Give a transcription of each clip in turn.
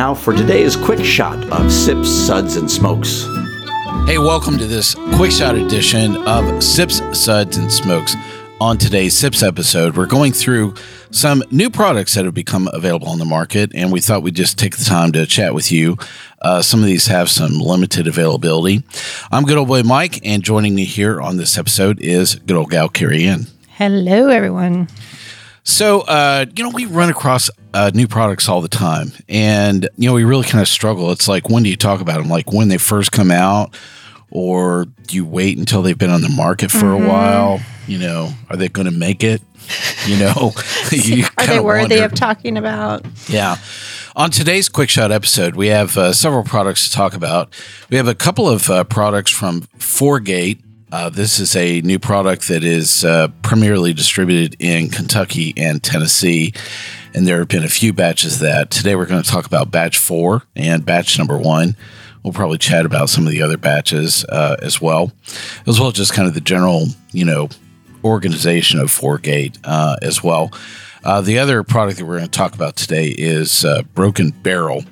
Now for today's quick shot of Sips, Suds, and Smokes. Hey, welcome to this quick shot edition of Sips, Suds, and Smokes. On today's Sips episode, we're going through some new products that have become available on the market, and we thought we'd just take the time to chat with you. Uh, some of these have some limited availability. I'm good old boy Mike, and joining me here on this episode is good old gal Cary Ann. Hello, everyone. So, uh, you know, we run across uh, new products all the time, and you know, we really kind of struggle. It's like, when do you talk about them? Like when they first come out, or do you wait until they've been on the market for mm-hmm. a while? You know, are they going to make it? You know, you are they worthy wonder. of talking about? Yeah. On today's Quick Shot episode, we have uh, several products to talk about. We have a couple of uh, products from Four Gate. Uh, this is a new product that is uh, primarily distributed in Kentucky and Tennessee, and there have been a few batches of that. Today, we're going to talk about batch four and batch number one. We'll probably chat about some of the other batches uh, as well, as well as just kind of the general, you know, organization of Four Gate uh, as well. Uh, the other product that we're going to talk about today is Broken Barrel,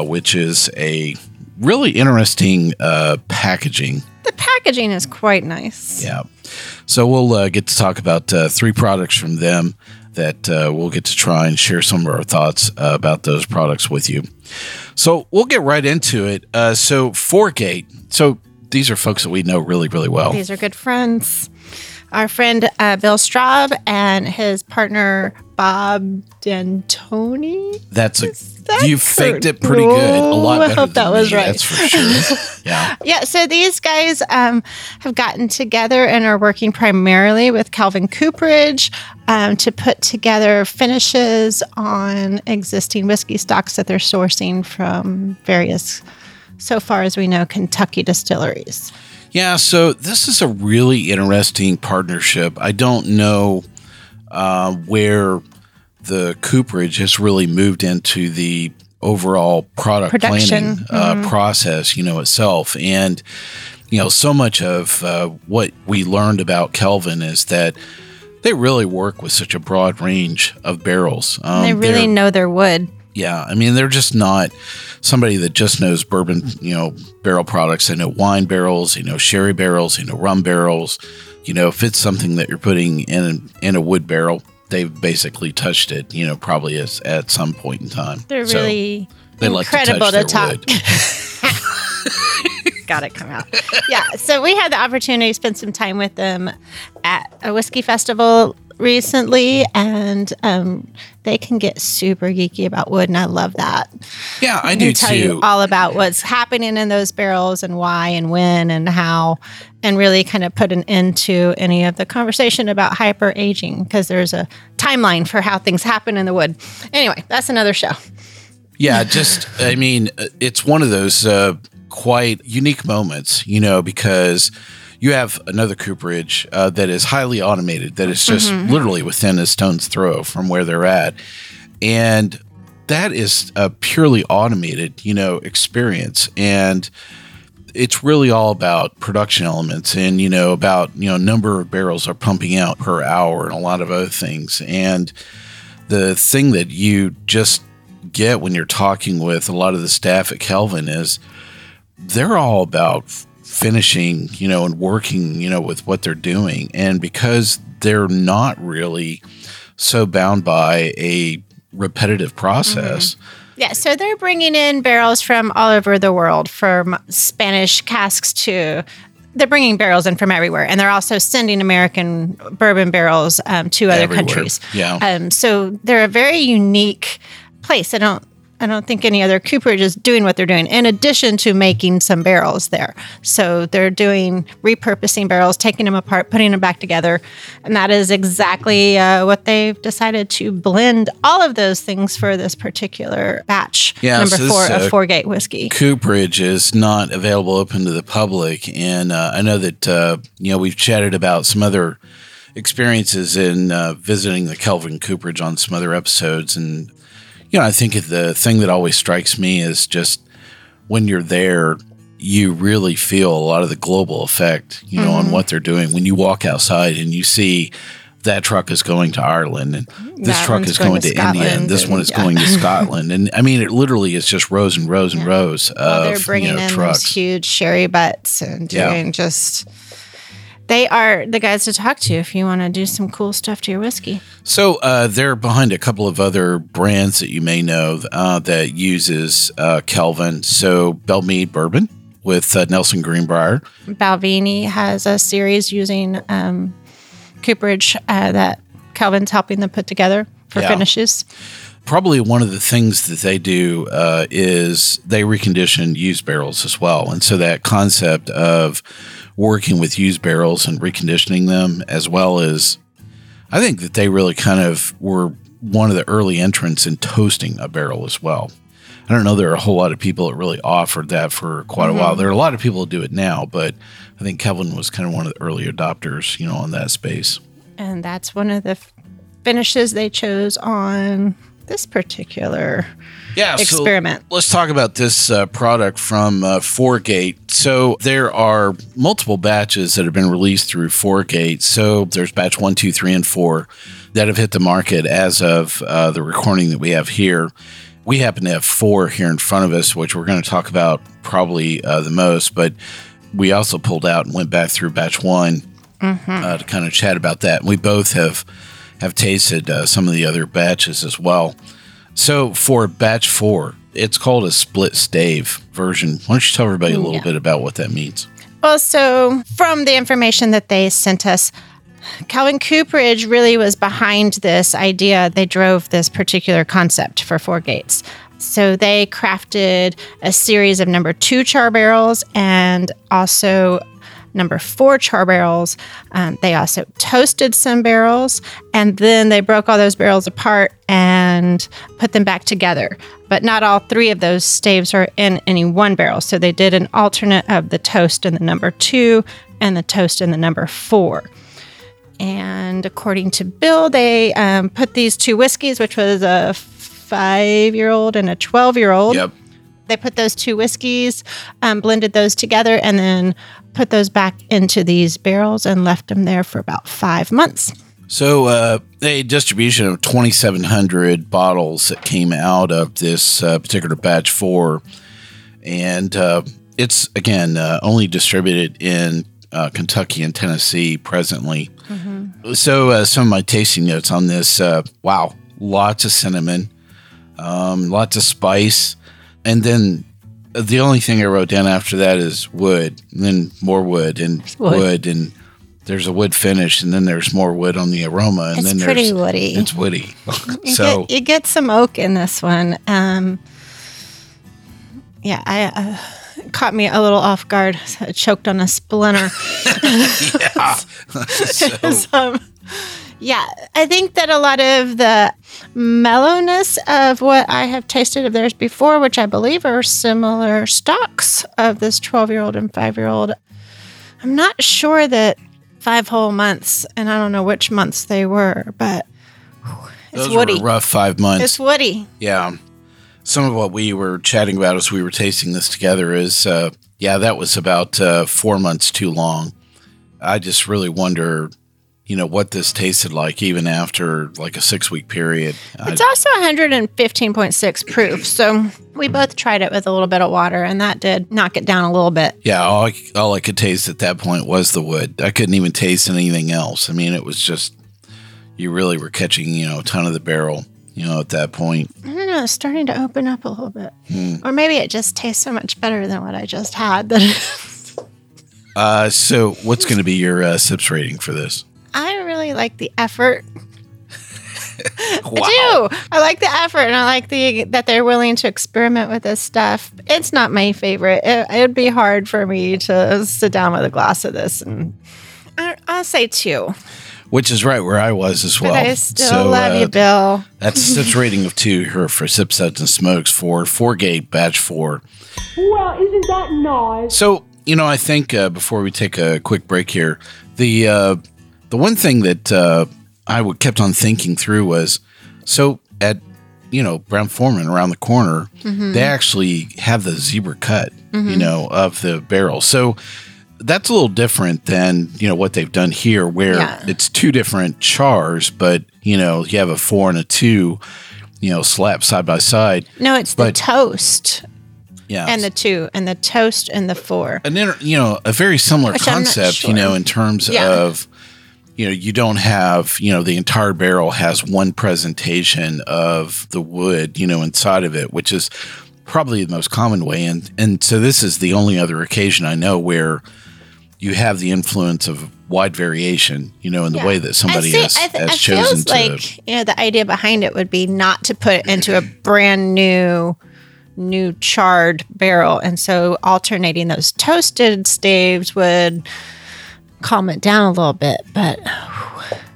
which is a really interesting uh, packaging. The packaging is quite nice. Yeah. So we'll uh, get to talk about uh, three products from them that uh, we'll get to try and share some of our thoughts uh, about those products with you. So we'll get right into it. Uh, so Four Gate. So these are folks that we know really, really well. These are good friends our friend uh, Bill Straub and his partner Bob D'Antoni. That's a that you faked it pretty good. A lot better. I hope that was me, right. That's for sure. Yeah. yeah. So these guys um, have gotten together and are working primarily with Kelvin Cooperage um, to put together finishes on existing whiskey stocks that they're sourcing from various, so far as we know, Kentucky distilleries. Yeah, so this is a really interesting partnership. I don't know uh, where the cooperage has really moved into the overall product Production. planning uh, mm-hmm. process, you know, itself. And, you know, so much of uh, what we learned about Kelvin is that they really work with such a broad range of barrels. Um, they really know their wood. Yeah, I mean, they're just not somebody that just knows bourbon, you know, barrel products. They know wine barrels, you know, sherry barrels, you know, rum barrels. You know, if it's something that you're putting in in a wood barrel, they've basically touched it. You know, probably as, at some point in time. They're so really they incredible like to, touch to talk. Got it come out. Yeah. So we had the opportunity to spend some time with them at a whiskey festival recently, and um, they can get super geeky about wood, and I love that. Yeah, I do tell too. You all about what's happening in those barrels and why and when and how, and really kind of put an end to any of the conversation about hyper aging because there's a timeline for how things happen in the wood. Anyway, that's another show. Yeah, just I mean, it's one of those uh, quite unique moments, you know, because you have another cooperage uh, that is highly automated, that is just mm-hmm. literally within a stone's throw from where they're at. And that is a purely automated, you know, experience. And it's really all about production elements and, you know, about, you know, number of barrels are pumping out per hour and a lot of other things. And the thing that you just get when you're talking with a lot of the staff at Kelvin is they're all about finishing, you know, and working, you know, with what they're doing. And because they're not really so bound by a repetitive process. Mm-hmm. Yeah, so they're bringing in barrels from all over the world, from Spanish casks to they're bringing barrels in from everywhere, and they're also sending American bourbon barrels um, to other everywhere. countries. Yeah. Um, so they're a very unique place. I don't I don't think any other cooperage is doing what they're doing, in addition to making some barrels there. So they're doing repurposing barrels, taking them apart, putting them back together. And that is exactly uh, what they've decided to blend all of those things for this particular batch, yeah, number so four of uh, Four Gate whiskey. Cooperage is not available open to the public. And uh, I know that, uh, you know, we've chatted about some other experiences in uh, visiting the Kelvin Cooperage on some other episodes. And you know, I think the thing that always strikes me is just when you're there, you really feel a lot of the global effect, you know, mm-hmm. on what they're doing. When you walk outside and you see that truck is going to Ireland and this That truck is going going, to to, India and this one is yeah. going to Scotland. And I mean, it literally is just rows and rows and rows Well, of they're bringing you know, in trucks. huge sherry butts and Yeah. doing just. They are the guys to talk to if you want to do some cool stuff to your whiskey. So uh, they're behind a couple of other brands that you may know uh, that uses uh, Kelvin. So Belle Meade Bourbon with uh, Nelson Greenbrier. Balvenie has a series using um, cooperage uh, that Kelvin's helping them put together for Yeah. finishes. Probably one of the things that they do uh, is they recondition used barrels as well. And so that concept of working with used barrels and reconditioning them, as well as I think that they really kind of were one of the early entrants in toasting a barrel as well. I don't know there are a whole lot of people that really offered that for quite a while. There are a lot of people that do it now, but I think Kelvin was kind of one of the early adopters, you know, in that space. And that's one of the finishes they chose on this particular yeah, so experiment. let's talk about this uh, product from uh, Four Gate. So there are multiple batches that have been released through Four Gate. So there's batch one, two, three, and four that have hit the market as of uh, the recording that we have here. We happen to have four here in front of us, which we're going to talk about probably uh, the most. But we also pulled out and went back through batch one uh, to kind of chat about that. And we both have have tasted uh, some of the other batches as well. So for batch four, it's called a split stave version. Why don't you tell everybody a little Yeah. bit about what that means? Well, so from the information that they sent us, Kelvin Cooperage really was behind this idea. They drove this particular concept for Four Gates. So they crafted a series of number two char barrels and also number four char barrels. Um, they also toasted some barrels and then they broke all those barrels apart and put them back together. But not all three of those staves are in any one barrel. So they did an alternate of the toast in the number two and the toast in the number four. And according to Bill, they um, put these two whiskeys, which was a five year old and a 12 year old. Yep. They put those two whiskeys, um, blended those together, and then put those back into these barrels and left them there for about five months. So uh, a distribution of 2,700 bottles that came out of this uh, particular batch four, and uh, it's again uh, only distributed in uh, Kentucky and Tennessee presently. So uh, some of my tasting notes on this: uh, wow, lots of cinnamon, um, lots of spice, and then. The only thing I wrote down after that is wood, and then more wood and wood. wood, and there's a wood finish, and then there's more wood on the aroma, and It's then there's pretty woody. it's woody. You, so get, you get some oak in this one. Um, yeah, I uh, caught me a little off guard. I choked on a splinter. yeah, so So, yeah, I think that a lot of the mellowness of what I have tasted of theirs before, which I believe are similar stocks of this 12 year old and five year old, I'm not sure that five whole months, and I don't know which months they were, but whew, it's those woody. were rough five months. It's woody. Yeah. Some of what we were chatting about as we were tasting this together is, uh, yeah, that was about uh, four months too long. I just really wonder, you know, what this tasted like even after like a six week period. I- It's also 115.6 proof. So we both tried it with a little bit of water, and that did knock it down a little bit. yeah, all I, all I could taste at that point was the wood. I couldn't even taste anything else. I mean, it was just, you really were catching, you know, a ton of the barrel, you know, at that point. I don't know, it's starting to open up a little bit. Hmm. Or maybe it just tastes so much better than what I just had that Uh, so, what's going to be your uh, sips rating for this? I really like the effort. Wow. I do. I like the effort and I like the that they're willing to experiment with this stuff. It's not my favorite. It, it'd be hard for me to sit down with a glass of this and I, I'll say two. Which is right where I was as well. But I still So, love uh, you, Bill. That's a sips rating of two here for Sip Suds and Smokes for four gate batch four. Well, isn't that nice? So you know, I think uh, before we take a quick break here, the uh, the one thing that uh, I kept on thinking through was so at you know Brown-Forman around the corner, they actually have the zebra cut, you know, of the barrel. So that's a little different than you know what they've done here, where Yeah. it's two different chars, but you know you have a four and a two, you know, slapped side by side. No, it's the toast Yeah, and the two, and the toast and the four. And inter, you know a very similar Which concept, you know, in terms Yeah. of you know you don't have you know the entire barrel has one presentation of the wood you know inside of it, which is probably the most common way, and and so this is the only other occasion I know where you have the influence of wide variation, you know, in the way that somebody see- has, I th- has chosen feels to. like you know the idea behind it would be not to put it into a brand new new charred barrel and so alternating those toasted staves would calm it down a little bit but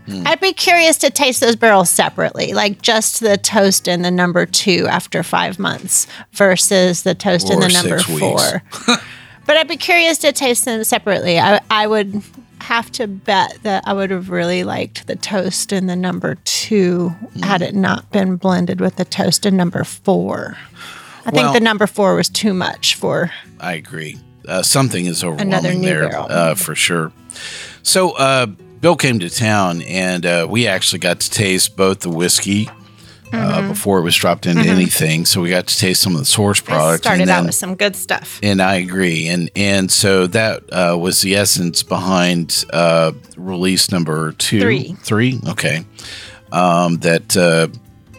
Hmm. I'd be curious to taste those barrels separately, like just the toast in the number two after five months versus the toast in Or the number four. but I'd be curious to taste them separately. I, I would have to bet that I would have really liked the toast in the number two had Hmm. it not been blended with the toast in number four. I Well- think the number four was too much for. I agree. Uh, something is overwhelming Another new there uh, for sure. So uh, Bill came to town, and uh, we actually got to taste both the whiskey uh, Mm-hmm. before it was dropped into anything. So we got to taste some of the source It product. started and out with some good stuff. and I agree, and and so that uh, was the essence behind uh, release number two, Three. three, okay. Um, that uh,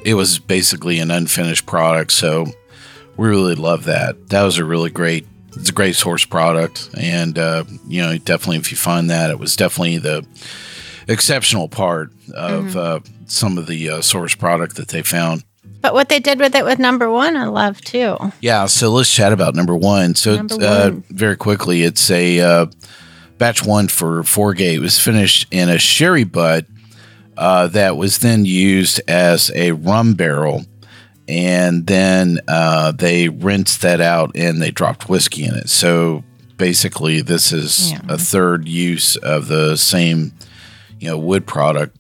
it was basically an unfinished product, so we really love that. That was a really great, it's a great source product, and uh, you know, definitely if you find that, it was definitely the exceptional part of Mm-hmm. uh, some of the uh, source product that they found. But what they did with it with number one, I love too. Yeah, so let's chat about number one. So, Number uh, one. very quickly, it's a uh, batch one for Four Gate. It was finished in a sherry butt uh, that was then used as a rum barrel. And then uh, they rinsed that out and they dropped whiskey in it. So basically, this is Yeah. a third use of the same, you know, wood product.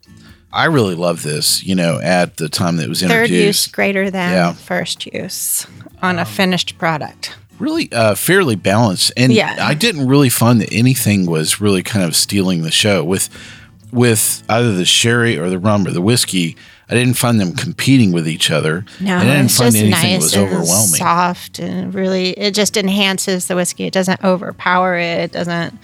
I really love this. You know, at the time that it was Third use greater than Yeah. first use on a finished product. really uh, fairly balanced and Yeah. i didn't really find that anything was really kind of stealing the show with with either the sherry or the rum or the whiskey i didn't find them competing with each other No, i didn't it's find just anything that nice was overwhelming soft and really it just enhances the whiskey. It doesn't overpower it. It doesn't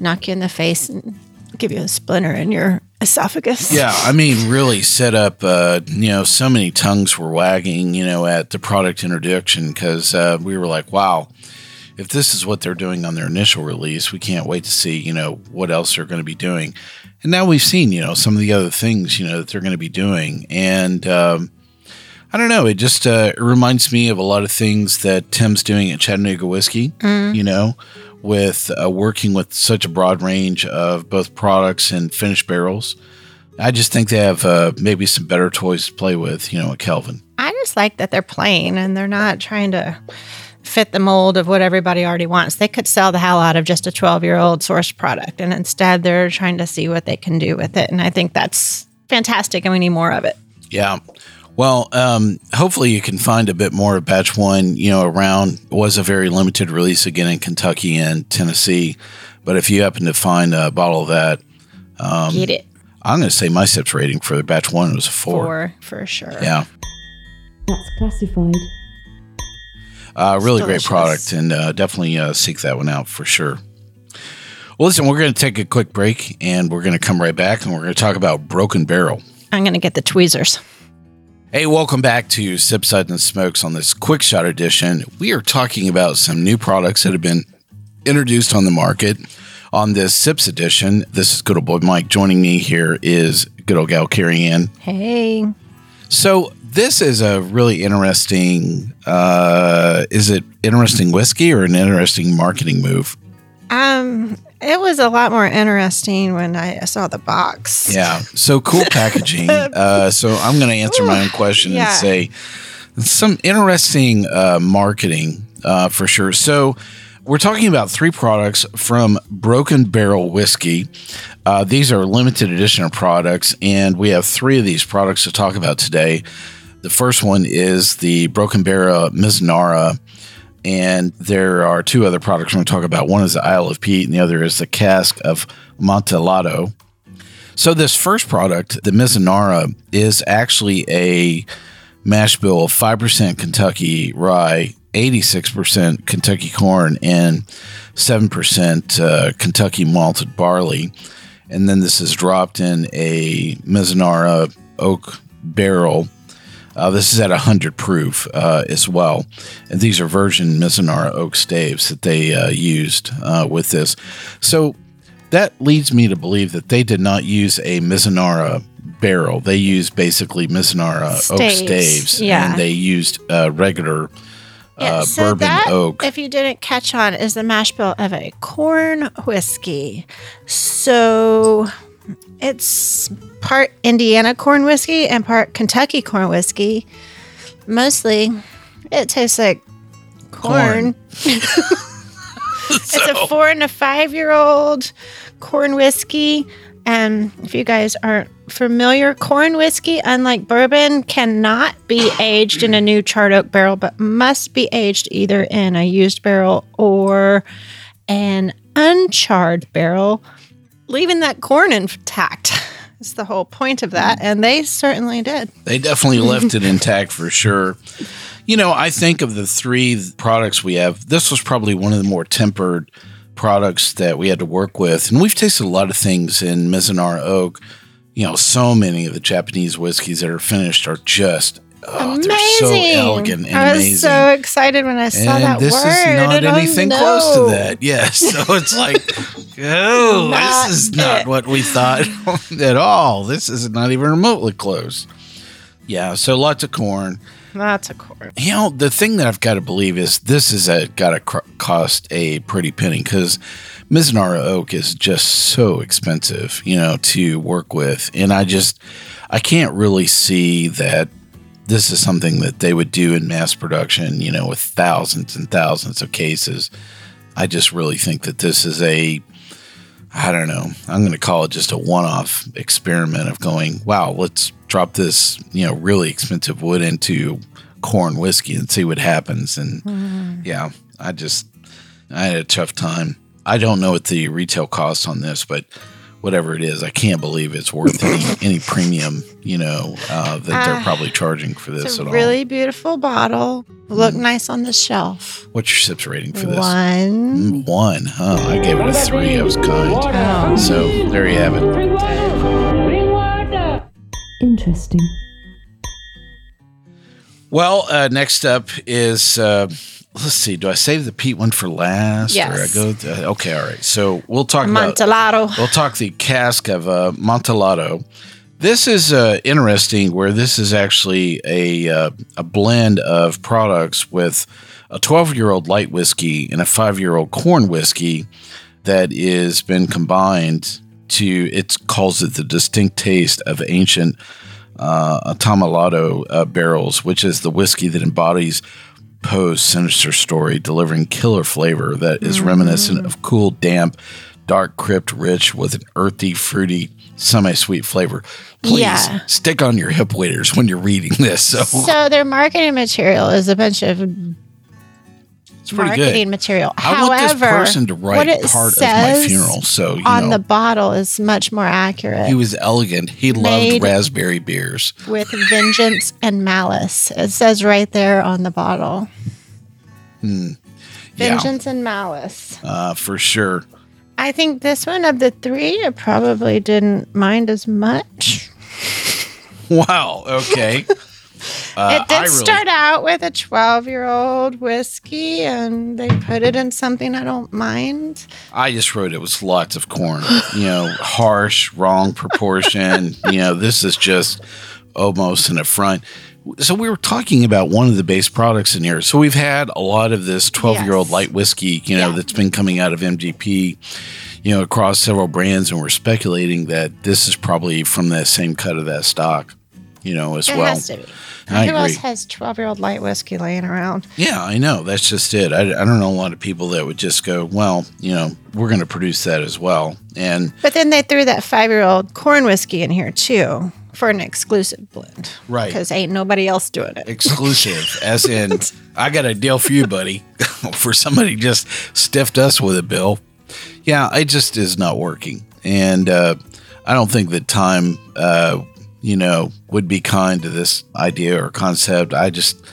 knock you in the face and give you a splinter in your esophagus. yeah i mean really set up uh, you know so many tongues were wagging you know at the product introduction because uh, we were like wow if this is what they're doing on their initial release, we can't wait to see, you know, what else they're going to be doing. And now we've seen, you know, some of the other things, you know, that they're going to be doing. And um, I don't know, it just uh, it reminds me of a lot of things that Tim's doing at Chattanooga Whiskey, you know, with uh, working with such a broad range of both products and finished barrels. I just think they have uh, maybe some better toys to play with, you know, at Kelvin. I just like that they're playing and they're not trying to fit the mold of what everybody already wants. They could sell the hell out of just a 12 year old source product, and instead they're trying to see what they can do with it. And I think that's fantastic, and we need more of it. Yeah. Well, um, hopefully you can find a bit more of batch one, you know, around. Was a very limited release again in Kentucky and Tennessee. But if you happen to find a bottle of that, Um, Get it I'm going to say my SIPS rating for batch one was a four. for for sure. Yeah. That's classified. Uh, really great product and uh, definitely uh, seek that one out for sure. Well, listen, we're going to take a quick break and we're going to come right back and we're going to talk about Broken Barrel. I'm gonna get the tweezers. Hey, welcome back to Sip Suds and Smokes on this quick shot edition. We are talking about some new products that have been introduced on the market on this Sips edition. This is good old boy Mike. Joining me here is good old gal Cary Ann. Hey, So this is a really interesting. Uh, is it interesting whiskey or an interesting marketing move? um, it was a lot more interesting when I saw the box. Yeah. So cool packaging. uh, so I'm going to answer my own question Yeah. and say some interesting uh, marketing uh, for sure. So we're talking about three products from Broken Barrel Whiskey. Uh, these are limited edition products, and we have three of these products to talk about today. The first one is the Broken Barrel Mizunara And there are two other products we're going to talk about. One is the Isle of Peat, and the other is the cask of Amontillado. So, this first product, the Mizunara, is actually a mash bill of 5% Kentucky rye, 86% Kentucky corn, and 7% uh, Kentucky malted barley. And then this is dropped in a Mizunara oak barrel. Uh, this is at 100 proof uh, as well. And these are virgin Mizunara oak staves that they uh, used uh, with this. So that leads me to believe that they did not use a Mizunara barrel. They used basically Mizunara oak Staves, staves. yeah. And they used uh, regular Yeah, uh, so bourbon that, oak. if you didn't catch on, is the mash bill of a corn whiskey. So it's part Indiana corn whiskey and part Kentucky corn whiskey. Mostly, it tastes like corn. Corn. it's a four and a five year old corn whiskey. And if you guys aren't familiar, corn whiskey, unlike bourbon, cannot be aged in a new charred oak barrel, but must be aged either in a used barrel or an uncharred barrel, leaving that corn intact. Is the whole point of that. And they certainly did. They definitely left it intact for sure. You know, I think of the three products we have, this was probably one of the more tempered products that we had to work with. And we've tasted a lot of things in Mizunara Oak. You know, so many of the Japanese whiskeys that are finished are just, oh, they're so elegant and I was amazing. so excited when I saw and that this word. is not anything close to that. Yes. So it's like, oh, Not this is not it. what we thought at all. This is not even remotely close. Yeah. So lots of corn. That's a corn. You know, the thing that I've got to believe is this is a got to cr- cost a pretty penny because Mizunara oak is just so expensive, you know, to work with, and I just I can't really see that this is something that they would do in mass production, you know, with thousands and thousands of cases. I just really think that this is a I don't know. I'm going to call it just a one-off experiment of going, wow, let's drop this, you know, really expensive wood into corn whiskey and see what happens. And mm-hmm. yeah, I just I had a tough time. I don't know what the retail cost on this, but whatever it is, I can't believe it's worth any any premium, you know, uh, that they're Ah, probably charging for this It's a at really beautiful bottle. Look nice on the shelf. What's your sips rating for this? One. Mm, One, huh? I gave it a three. I was kind. Oh. So there you have it. Interesting. Well, uh, next up is uh, let's see. Do I save the Peat one for last? Yes. Or I go. To, okay, all right. So we'll talk about Amontillado. we'll talk the cask of uh, Amontillado. This is uh, interesting, where this is actually a uh, a blend of products with a 12 year old light whiskey and a five year old corn whiskey that is been combined to it calls it the distinct taste of ancient uh, Amontillado uh, barrels, which is the whiskey that embodies Poe's sinister story, delivering killer flavor that is reminiscent of cool, damp, dark, crypt, rich with an earthy, fruity, semi-sweet flavor. Please Yeah. stick on your hip waders when you're reading this. So So their marketing material is a bunch of it's pretty marketing good. material. I However, want this person to what write it part of my funeral. So you on know, the bottle is much more accurate. he was elegant. He loved raspberry beers. with vengeance and malice. It says right there on the bottle. Yeah, Vengeance and malice. uh, for sure. I think this one of the three, I probably didn't mind as much. Wow. Okay. Uh, it did really- start out with a 12 year old whiskey and they put it in something I don't mind. I just wrote it was lots of corn. You know, harsh, wrong proportion. you know, this is just almost an affront. So we were talking about one of the base products in here. So we've had a lot of this 12 year old Yes. light whiskey, you know, Yeah. that's been coming out of MGP, you know, across several brands, and we're speculating that this is probably from that same cut of that stock, you know, as It well. Has to be. I Who else has 12 year old light whiskey laying around? Yeah, I know. That's just it. I, I don't know a lot of people that would just go, well, you know, we're going to produce that as well. And But then they threw that five year old corn whiskey in here too. for an exclusive blend. Right. Because ain't nobody else doing it. exclusive, as in, I got a deal for you, buddy. for somebody just stiffed us with a bill. Yeah, it just is not working, and uh, I don't think that time, uh, you know, would be kind to this idea or concept. I just,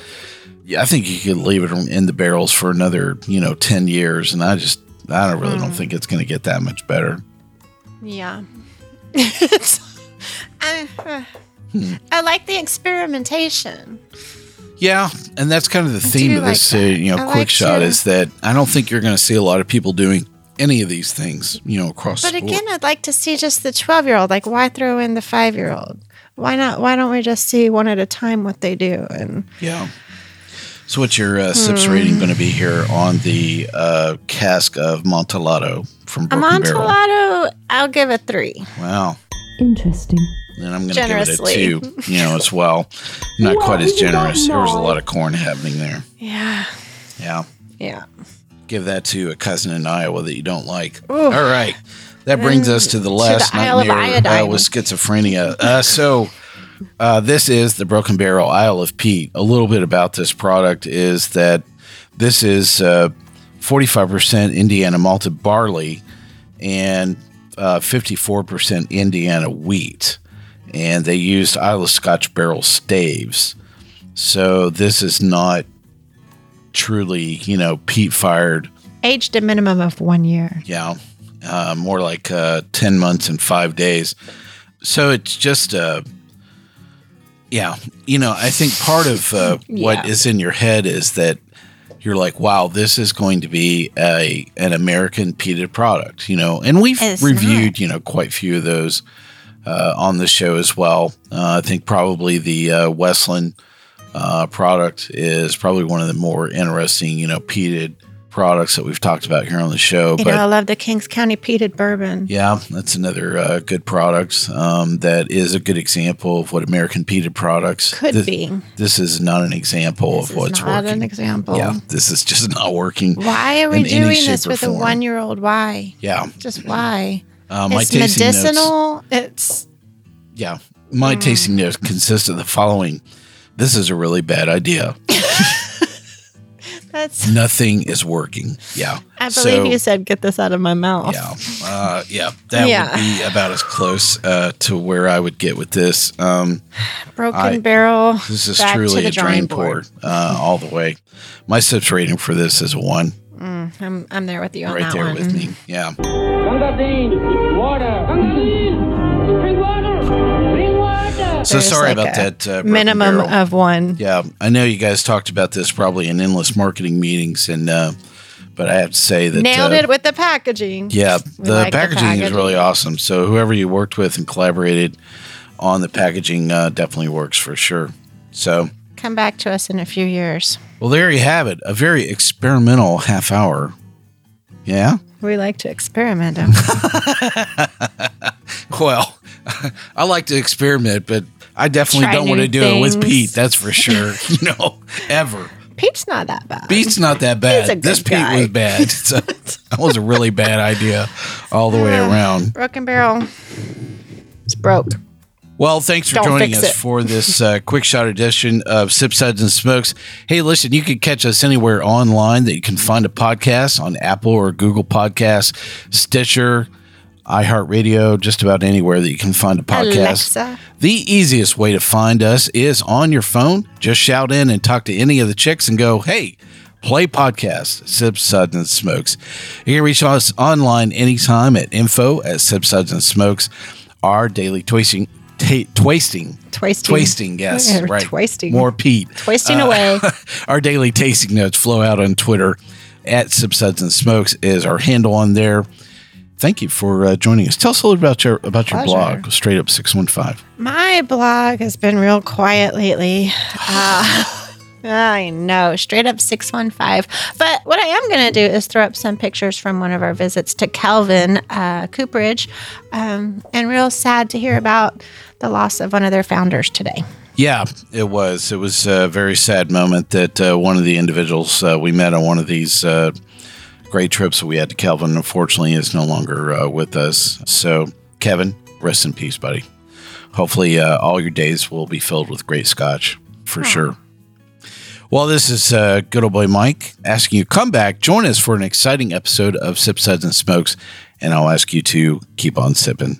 yeah, I think you could leave it in the barrels for another, you know, ten years, and I just, I don't really don't think it's going to get that much better. Yeah. I, uh, I like the experimentation. Yeah, and that's kind of the theme of this, like uh, you know, I quick like shot to- is that I don't think you're going to see a lot of people doing any of these things, you know, across. But the board. again, I'd like to see just the 12 year old. Like, why throw in the five year old? Why not? Why don't we just see one at a time what they do? And yeah. So, what's your uh, sips rating going to be here on the uh, cask of Amontillado from Broken Barrel? Amontillado, I'll give a three. Wow. Interesting. And I'm going to give it a two, you know, as well. Not quite as generous. There was a lot of corn happening there. Yeah. Yeah. Yeah. Give that to a cousin in Iowa that you don't like. All right. That brings us to the last Isle of nightmare uh, with schizophrenia. Uh, so, uh, this is the Broken Barrel Isle of Peat. A little bit about this product is that this is uh, 45% Indiana malted barley and uh, 54% Indiana wheat. And they used Isle of Scotch barrel staves. So, this is not truly, you know, peat fired Aged a minimum of one year. yeah, uh, more like uh, ten months and five days. So it's just, uh, yeah, you know, I think part of uh, what Yeah. is in your head is that you're like, wow, this is going to be a an American peated product, you know, and we've It's reviewed, you know, quite a few of those uh, on the show as well. Uh, I think probably the uh, Westland uh, product is probably one of the more interesting, you know, peated products that we've talked about here on the show. You but know, I love the Kings County peated bourbon. yeah, that's another uh, good product. Um, that is a good example of what American peated products Could this, be. This is not an example This of what's not working. an example. yeah, this is just not working. Why are we in doing this with a one year old? Why? Yeah, Just why? uh, my it's tasting notes. medicinal. It's Yeah, my Mm. tasting notes consist of the following. This is a really bad idea. that's. Nothing is working. Yeah, I believe So- you said get this out of my mouth. Yeah, uh, yeah, that Yeah. would be about as close uh, to where I would get with this. Um, Broken I- barrel. This is back to truly the a drain drawing pour uh, all the way. My sips rating for this is a one, I'm, I'm there with you on right that there one. with me. Yeah. Water. So There's sorry like about that. Uh, Minimum of one. Yeah, I know you guys talked about this probably in endless marketing meetings, and uh, but I have to say that Nailed uh, it with the packaging. Yeah, the like the packaging is really awesome. So whoever you worked with and collaborated on the packaging uh, definitely works for sure. So. Come back to us in a few years. Well, there you have it. A very experimental half hour. Yeah. We like to experiment. Well, I like to experiment, but I definitely Try don't want to do it with. Pete. That's for sure. you know, ever. Pete's not that bad. Pete's not that bad. This Pete guy. was bad. So that was a really bad idea all the way around. Broken barrel. It's broke. Well, thanks for Don't joining us it. for this uh, quick shot edition of Sip Suds and Smokes. Hey, listen, you can catch us anywhere online that you can find a podcast on Apple or Google Podcasts, Stitcher, iHeartRadio, just about anywhere that you can find a podcast. Alexa. The easiest way to find us is on your phone. Just shout in and talk to any of the chicks and go, hey, play podcast, Sip Suds and Smokes. You can reach us online anytime at info at Sip Suds and Smokes. Our daily twisting, ta- twasting, Twisting. Twisting, yes, Yeah, right. twisting. More Pete. Twisting Uh, away. Our daily tasting notes flow out on Twitter at and Smokes is our handle on there. Thank you for uh, joining us. Tell us a little about your about your Pleasure. blog, Straight Up Six One Five. My blog has been real quiet lately. Uh, I know, straight up 615. But what I am going to do is throw up some pictures from one of our visits to Kelvin uh, Cooperage. Um, and real sad to hear about the loss of one of their founders today. Yeah, it was. It was a very sad moment that uh, one of the individuals uh, we met on one of these uh, great trips that we had to Kelvin, unfortunately, is no longer uh, with us. So, Kevin, rest in peace, buddy. hopefully, uh, all your days will be filled with great scotch for sure. Well, this is uh, good old boy Mike asking you come back, join us for an exciting episode of Sip Suds and Smokes, and I'll ask you to keep on sipping.